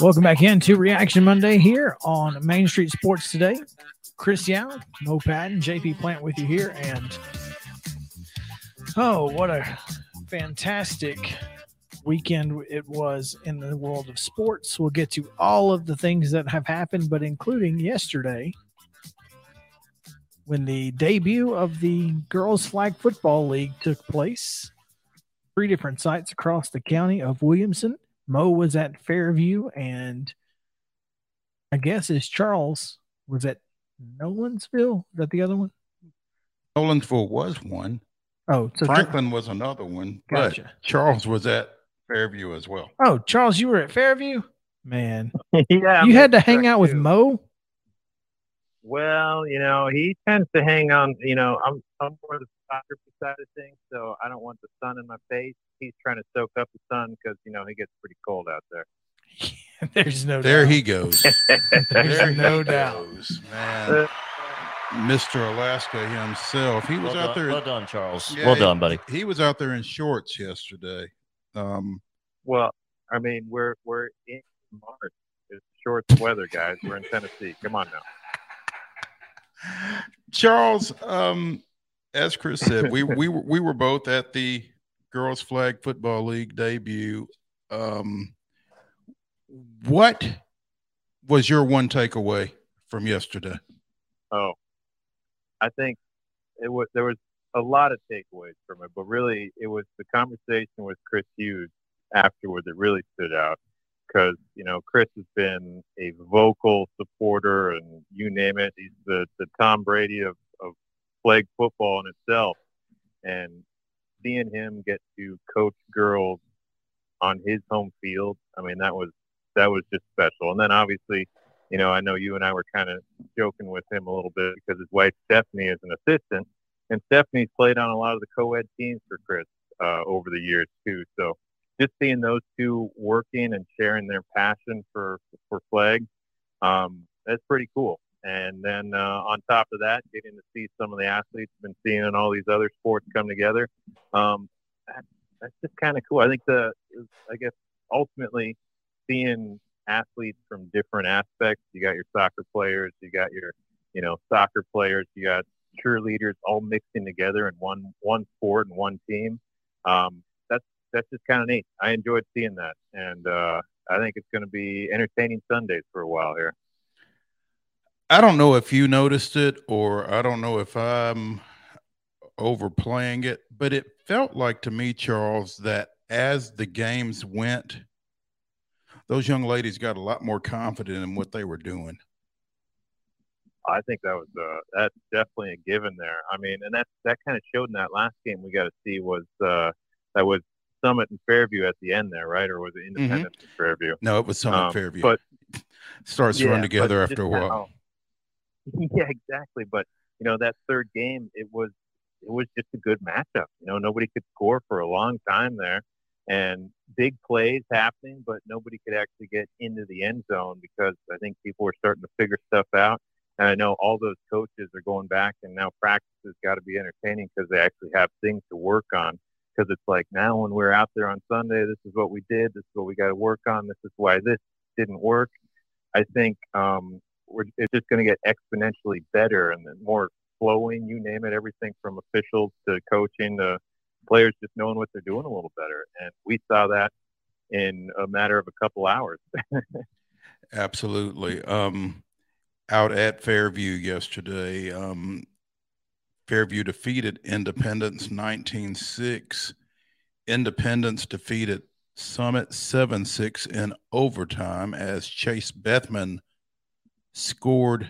Welcome back into Reaction Monday here on Main Street Sports Today. Chris Young, Mo Patton, JP Plant with you here. And oh, what a fantastic weekend it was in the world of sports. We'll get to all of the things that have happened, but including yesterday when the debut of the Girls Flag Football League took place. Three different sites across the county of Williamson. Mo was at Fairview, and I guess is Charles was at Nolensville. Is that the other one? Nolensville was one. Oh, so Franklin was another one. Gotcha. But Charles was at Fairview as well. Oh, Charles, you were at Fairview? Man. yeah, you I'm had to hang Truck out with too. Mo? Well, you know, he tends to hang on. You know, I'm I'm more the soccer side of things, so I don't want the sun in my face. He's trying to soak up the sun because you know he gets pretty cold out there. There's no There doubt. he goes. There's There no he doubt. goes, man. Mr. Alaska himself. He was well out done, there. Well done, Charles. Yeah, well done, buddy. He was out there in shorts yesterday. Um, Well, I mean, we're we're in March. It's shorts weather, guys. We're in Tennessee. Come on now. Charles, um, as Chris said, we we we were both at the girls flag football league debut. Um, what was your one takeaway from yesterday? Oh, I think it was there was a lot of takeaways from it, but really it was the conversation with Chris Hughes afterward that really stood out because you know Chris has been a vocal supporter and you name it, he's the the Tom Brady of of flag football in itself, and seeing him get to coach girls on his home field, I mean that was that was just special, and then obviously you know, I know you and I were kind of joking with him a little bit because his wife Stephanie is an assistant, and Stephanie's played on a lot of the co-ed teams for Chris uh, over the years too. So just seeing those two working and sharing their passion for for flag, um, that's pretty cool. And then uh, on top of that, getting to see some of the athletes been seeing in all these other sports come together, um, that, that's just kind of cool. I think the I guess ultimately seeing athletes from different aspects. You got your soccer players, you got your, you know, soccer players, you got cheerleaders all mixing together in one one sport and one team. Um, that's just kind of neat. I enjoyed seeing that, and uh, I think it's going to be entertaining Sundays for a while here. I don't know if you noticed it or I don't know if I'm overplaying it, but it felt like to me, Charles, that as the games went, those young ladies got a lot more confident in what they were doing. I think that was uh, that's definitely a given there. I mean, and that that kind of showed in that last game we got to see was uh, that was Summit and Fairview at the end there, right? Or was it Independence and Fairview? No, it was Summit Um, Fairview. But starts to run together after a while. how- yeah, exactly. But you know, that third game, it was it was just a good matchup. You know, nobody could score for a long time there, and big plays happening, but nobody could actually get into the end zone because I think people were starting to figure stuff out. And I know all those coaches are going back, and now practice has got to be entertaining because they actually have things to work on. Because it's like now when we're out there on Sunday, this is what we did, this is what we got to work on, this is why this didn't work. I think um, we're, it's just going to get exponentially better and more flowing. You name it, everything from officials to coaching to players just knowing what they're doing a little better. And we saw that in a matter of a couple hours. Absolutely. Um, out at Fairview yesterday, um, Fairview defeated Independence 19 6. Independence defeated Summit 7 6 in overtime as Chase Bethman scored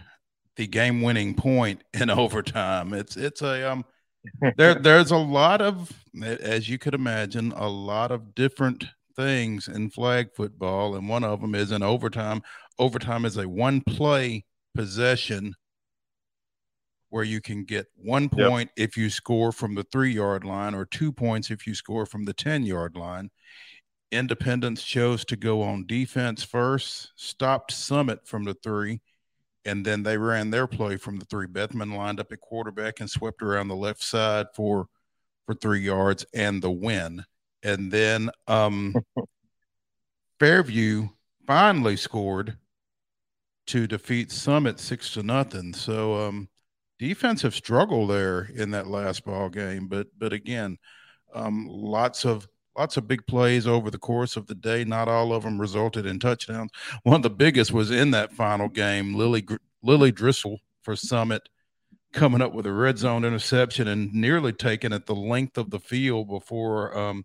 the game winning point in overtime. It's, it's a, um, there, there's a lot of, as you could imagine, a lot of different things in flag football, and one of them is in overtime. Overtime is a one play possession where you can get one Yep. point if you score from the three yard line, or two points if you score from the 10 yard line. Independence chose to go on defense first, stopped Summit from the three, and then they ran their play from the three. Bethman lined up at quarterback and swept around the left side for for three yards and the win. And then um, Fairview finally scored to defeat Summit six to nothing. So um, defensive struggle there in that last ball game, but but again, um, lots of lots of big plays over the course of the day. Not all of them resulted in touchdowns. One of the biggest was in that final game. Lily Lily Driscoll for Summit coming up with a red zone interception and nearly taking it the length of the field before um,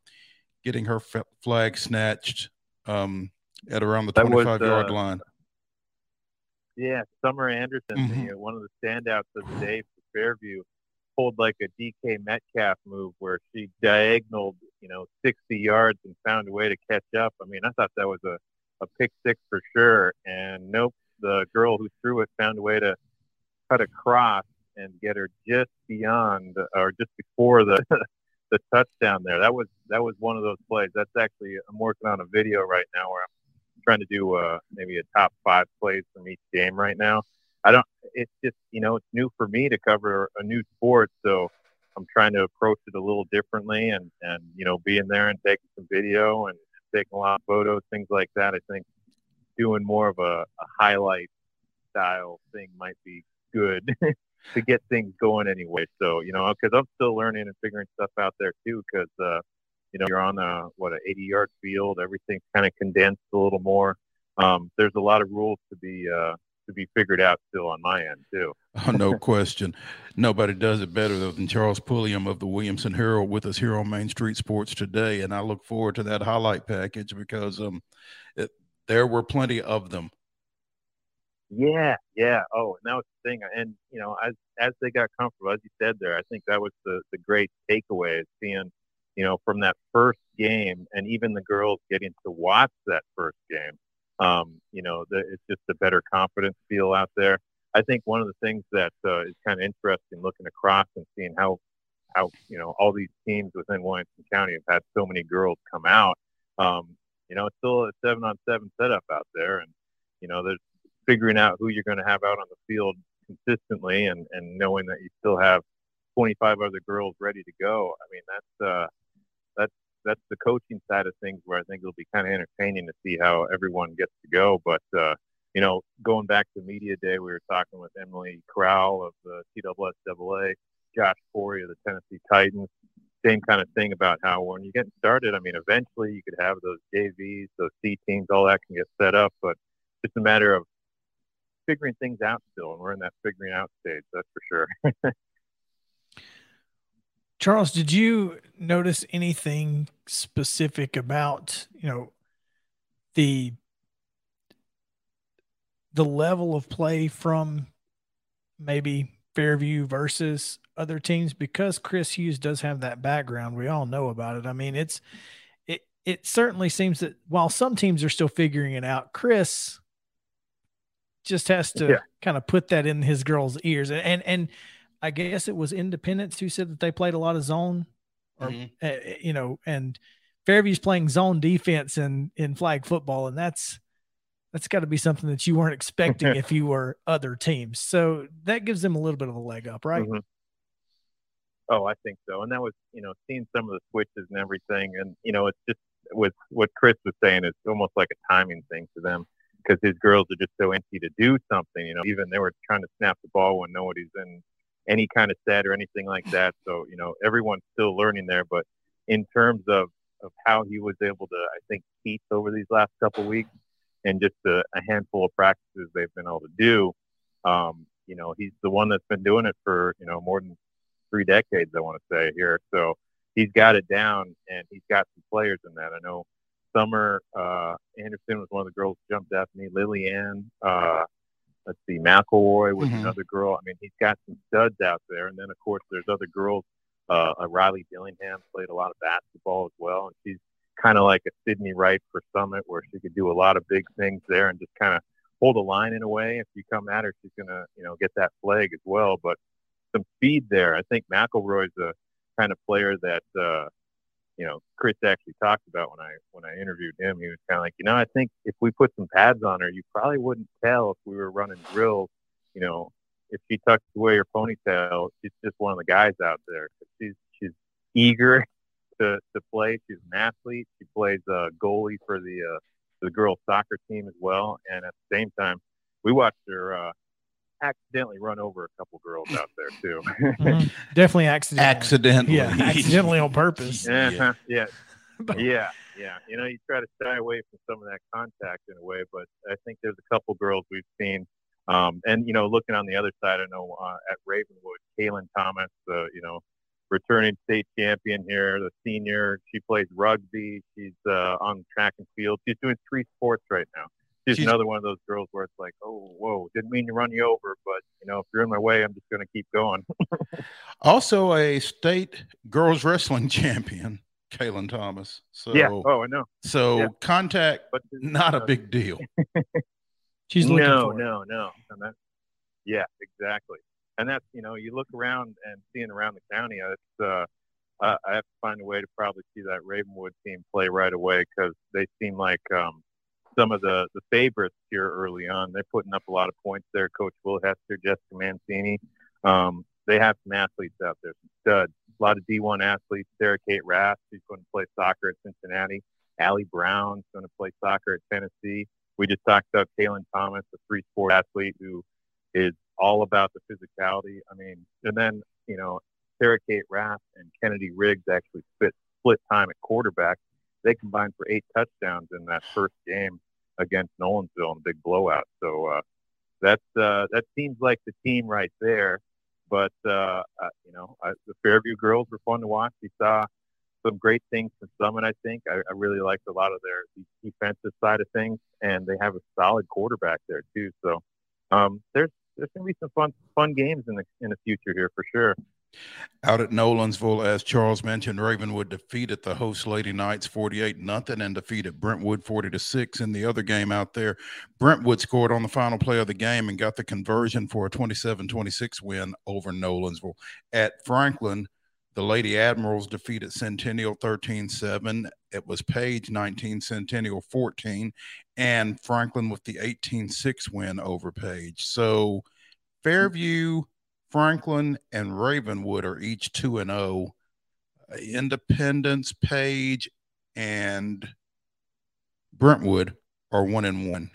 getting her f- flag snatched um, at around the 25 was, yard uh, line. Yeah, Summer Anderson, mm-hmm. the, one of the standouts of the day for Fairview, pulled like a DK Metcalf move where she diagonaled, you know, 60 yards and found a way to catch up. I mean, I thought that was a, a pick six for sure. And nope, the girl who threw it found a way to cut across and get her just beyond or just before the the touchdown there. That was that was one of those plays. That's actually I'm working on a video right now where I'm trying to do uh, maybe a top five plays from each game right now. I don't. It's just you know it's new for me to cover a new sport, so I'm trying to approach it a little differently and and you know being there and taking some video and taking a lot of photos, things like that. I think doing more of a, a highlight style thing might be good to get things going anyway. So you know, because I'm still learning and figuring stuff out there too. Because uh, you know, you're on a what a 80 yard field. Everything's kind of condensed a little more. Um, there's a lot of rules to be uh, to be figured out still on my end too. oh, no question. Nobody does it better than Charles Pulliam of the Williamson Herald with us here on Main Street Sports today, and I look forward to that highlight package because um, it, there were plenty of them yeah, yeah. Oh, and that was the thing. And you know, as as they got comfortable, as you said there, I think that was the the great takeaway is seeing, you know, from that first game, and even the girls getting to watch that first game. Um, you know, the, it's just a better confidence feel out there. I think one of the things that uh, is kind of interesting looking across and seeing how how you know all these teams within Williamson County have had so many girls come out. Um, you know, it's still a seven on seven setup out there, and you know, there's figuring out who you're going to have out on the field consistently and, and knowing that you still have 25 other girls ready to go. I mean, that's, uh, that's, that's the coaching side of things where I think it'll be kind of entertaining to see how everyone gets to go. But, uh, you know, going back to media day, we were talking with Emily Crowell of the TSSAA, Josh Corey of the Tennessee Titans. Same kind of thing about how when you get started, I mean, eventually you could have those JVs, those C teams, all that can get set up, but it's a matter of figuring things out still, and we're in that figuring out stage. That's for sure. Charles, did you notice anything specific about you know the the level of play from maybe Fairview versus other teams because Chris Hughes does have that background. We all know about it. I mean, it's it it certainly seems that while some teams are still figuring it out, Chris just has to yeah. kind of put that in his girl's ears. And, and, and I guess it was Independence who said that they played a lot of zone, or mm-hmm. uh, you know, and Fairview's playing zone defense in in flag football, and that's that's got to be something that you weren't expecting if you were other teams. So that gives them a little bit of a leg up, right? Mm-hmm. Oh, I think so. And that was, you know, seeing some of the switches and everything, and you know, it's just with what Chris was saying, it's almost like a timing thing for them because his girls are just so empty to do something. You know, even they were trying to snap the ball when nobody's in any kind of set or anything like that. So you know, everyone's still learning there. But in terms of of how he was able to, I think, teach over these last couple weeks and just a, a handful of practices they've been able to do. Um, you know, he's the one that's been doing it for you know more than three decades. I want to say here, so he's got it down, and he's got some players in that. I know Summer uh, Anderson was one of the girls who jumped at me. Lillian, uh, let's see, McElroy was mm-hmm. another girl. I mean, he's got some studs out there. And then, of course, there's other girls. Uh, uh, Riley Dillingham played a lot of basketball as well. And she's kind of like a Sydney Wright for Summit, where she could do a lot of big things there and just kind of hold a line in a way. If you come at her, she's going to, you know, get that flag as well. But some speed there. I think McElroy's a kind of player that, uh, you know, Chris actually talked about when I when I interviewed him. He was kind of like, you know, I think if we put some pads on her, you probably wouldn't tell if we were running drills. You know, if she tucks away her ponytail, she's just one of the guys out there. She's she's eager to, to play. She's an athlete. She plays uh, goalie for the uh, the girls soccer team as well. And at the same time, we watched her uh, accidentally run over a couple girls out there too. Mhm. Definitely accidentally. Accidentally. Yeah, accidentally on purpose. yeah, Yeah. yeah, But- yeah, yeah. You know, you try to shy away from some of that contact in a way, but I think there's a couple girls we've seen. Um, and you know, looking on the other side, I know uh, at Ravenwood, Kaylin Thomas, the you know, returning state champion here, the senior. She plays rugby. She's uh, on track and field. She's doing three sports right now. She's, She's- another one of those girls where it's like, oh, whoa, didn't mean to run you over, but you know, if you're in my way, I'm just going to keep going. Also a state girls wrestling champion, Kaylin Thomas. So yeah. Oh, I know. so yeah. contact But not a uh, big deal. She's looking no, for it. no, no. And that, yeah, exactly. And that's you know, you look around and seeing around the county, uh, it's uh, I I have to find a way to probably see that Ravenwood team play right away because they seem like um, some of the the favorites here early on. They're putting up a lot of points there. Coach Will Hester, Jessica Mancini. Um, they have some athletes out there, some studs. A lot of D1 athletes. Sarah Kate Rath, she's going to play soccer at Cincinnati. Allie Brown's going to play soccer at Tennessee. We just talked about Kaylin Thomas, a three sport athlete who is all about the physicality. I mean, and then, you know, Sarah Kate Rath and Kennedy Riggs actually split time at quarterback. They combined for eight touchdowns in that first game against Nolensville in a big blowout. So uh, that's uh, that seems like the team right there. But uh, uh, you know, I, the Fairview girls were fun to watch. We saw some great things from Summit. I think I, I really liked a lot of their defensive side of things, and they have a solid quarterback there too. So um, there's there's gonna be some fun fun games in the in the future here for sure. Out at Nolensville, as Charles mentioned, Ravenwood defeated the host Lady Knights 48 nothing and defeated Brentwood 40 to 6 in the other game out there. Brentwood scored on the final play of the game and got the conversion for a 27-26 win over Nolensville. At Franklin, the Lady Admirals defeated Centennial 13-7. It was Page 19, Centennial 14, and Franklin with the 18-6 win over Page. So Fairview Franklin and Ravenwood are each 2 and 0. Independence, Page, and Brentwood are 1 and 1.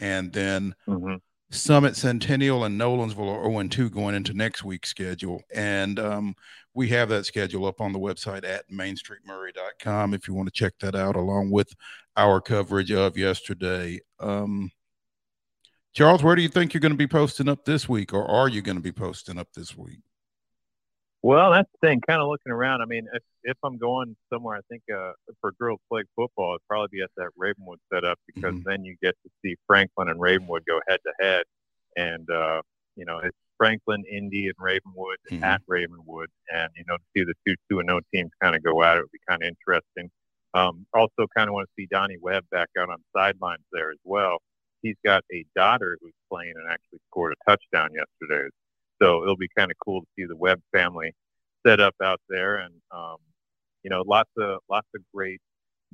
And then Mm-hmm. Summit, Centennial, and Nolensville are 0 and 2 going into next week's schedule. And um, we have that schedule up on the website at mainstreetmurray.com if you want to check that out, along with our coverage of yesterday. Um, Charles, where do you think you're going to be posting up this week, or are you going to be posting up this week? Well, that's the thing. Kind of looking around. I mean, if, if I'm going somewhere, I think uh, for girls flag football, it'd probably be at that Ravenwood setup because Mhm. then you get to see Franklin and Ravenwood go head to head, and uh, you know it's Franklin, Indy, and Ravenwood Mhm. at Ravenwood, and you know to see the two two and no teams kind of go at it would be kind of interesting. Um, also, kind of want to see Donnie Webb back out on sidelines there as well. He's got a daughter who's playing and actually scored a touchdown yesterday. So it'll be kind of cool to see the Webb family set up out there, and um, you know, lots of lots of great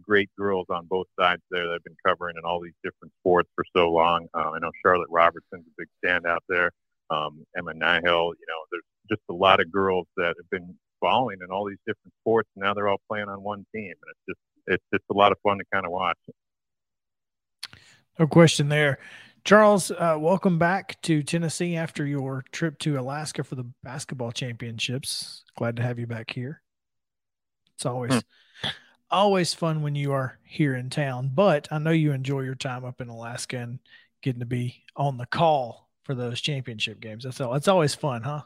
great girls on both sides there that have been covering in all these different sports for so long. Uh, I know Charlotte Robertson's a big standout there. Um, Emma Nihil, you know, there's just a lot of girls that have been following in all these different sports. And now they're all playing on one team, and it's just it's just a lot of fun to kind of watch. No question there. Charles, uh, welcome back to Tennessee after your trip to Alaska for the basketball championships. Glad to have you back here. It's always always fun when you are here in town, but I know you enjoy your time up in Alaska and getting to be on the call for those championship games. That's all. It's always fun, huh?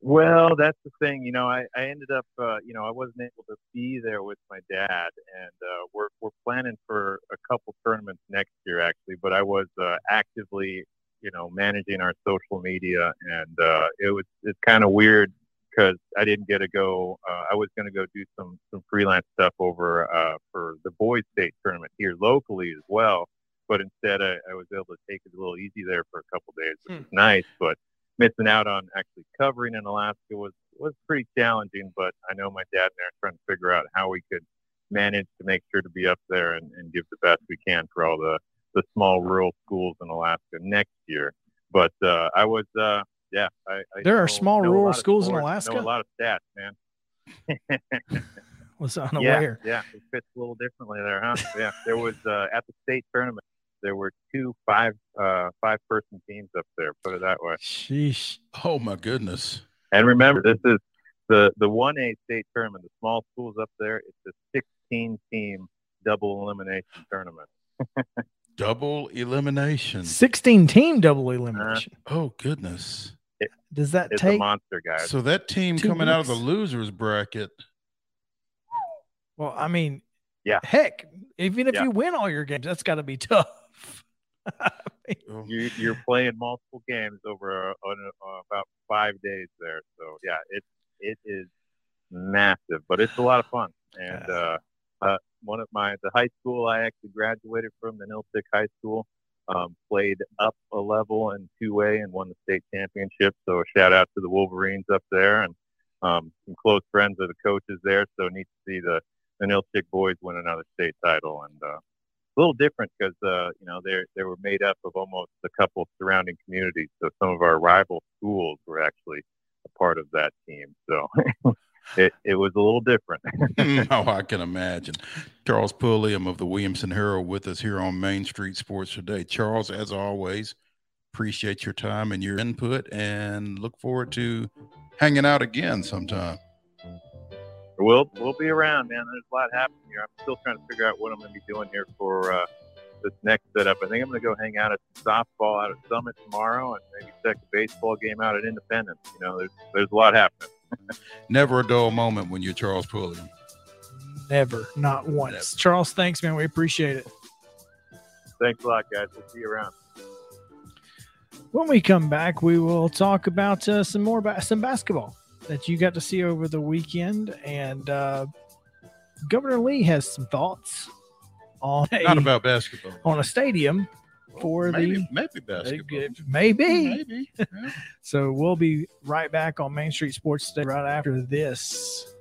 Well, that's the thing. You know, I, I ended up, uh, you know, I wasn't able to be there with my dad, and uh, we're we're planning for a couple tournaments next year, actually. But I was uh, actively, you know, managing our social media, and uh, it was it's kind of weird because I didn't get to go. Uh, I was going to go do some some freelance stuff over uh, for the boys' state tournament here locally as well. But instead, I, I was able to take it a little easy there for a couple days, which Hmm. was nice. But missing out on actually covering in Alaska was was pretty challenging. But I know my dad and I are trying to figure out how we could manage to make sure to be up there and, and give the best we can for all the the small rural schools in Alaska next year. But uh, I was, uh, yeah, I, I There are know- small know rural schools in Alaska? Know a lot of stats, man. Was Yeah, unaware. yeah, it fits a little differently there, huh? Yeah, there was uh, at the state tournament. There were two five uh, five person teams up there. Put it that way. Sheesh. Oh my goodness. And remember, this is the the one A state tournament. The small schools up there. It's a sixteen team double elimination tournament. Double elimination. 16 team double elimination. Oh goodness. Does that It's a take? monster, guys. So that team Two coming out of the losers bracket. Well, I mean, Yeah. Heck, even if Yeah. you win all your games, that's got to be tough. You, you're playing multiple games over uh, uh, about five days there. So yeah, it it is massive, but it's a lot of fun. And uh, uh, one of my the high school I actually graduated from, the Ninilchik High School, um, played up a level in two A and won the state championship. So a shout out to the Wolverines up there and um, some close friends of the coaches there. So neat to see the the Ninilchik boys win another state title and. Uh, a little different because uh, you know they they were made up of almost a couple surrounding communities. So some of our rival schools were actually a part of that team. So it it was a little different. oh, I can imagine. Charles Pulliam of the Williamson Herald with us here on Main Street Sports today. Charles, as always, appreciate your time and your input and look forward to hanging out again sometime. We'll we'll be around, man. There's a lot happening here. I'm still trying to figure out what I'm going to be doing here for uh, this next setup. I think I'm going to go hang out at softball out at Summit tomorrow, and maybe check a baseball game out at Independence. You know, there's there's a lot happening. Never a dull moment when you're Charles Pulliam. Never, not once. Never. Charles, thanks, man. We appreciate it. Thanks a lot, guys. We'll see you around. When we come back, we will talk about uh, some more about some basketball that you got to see over the weekend, and uh, Governor Lee has some thoughts on a Not about basketball. on a stadium for maybe, the maybe basketball. maybe. Maybe. Yeah. So we'll be right back on Main Street Sports today right after this.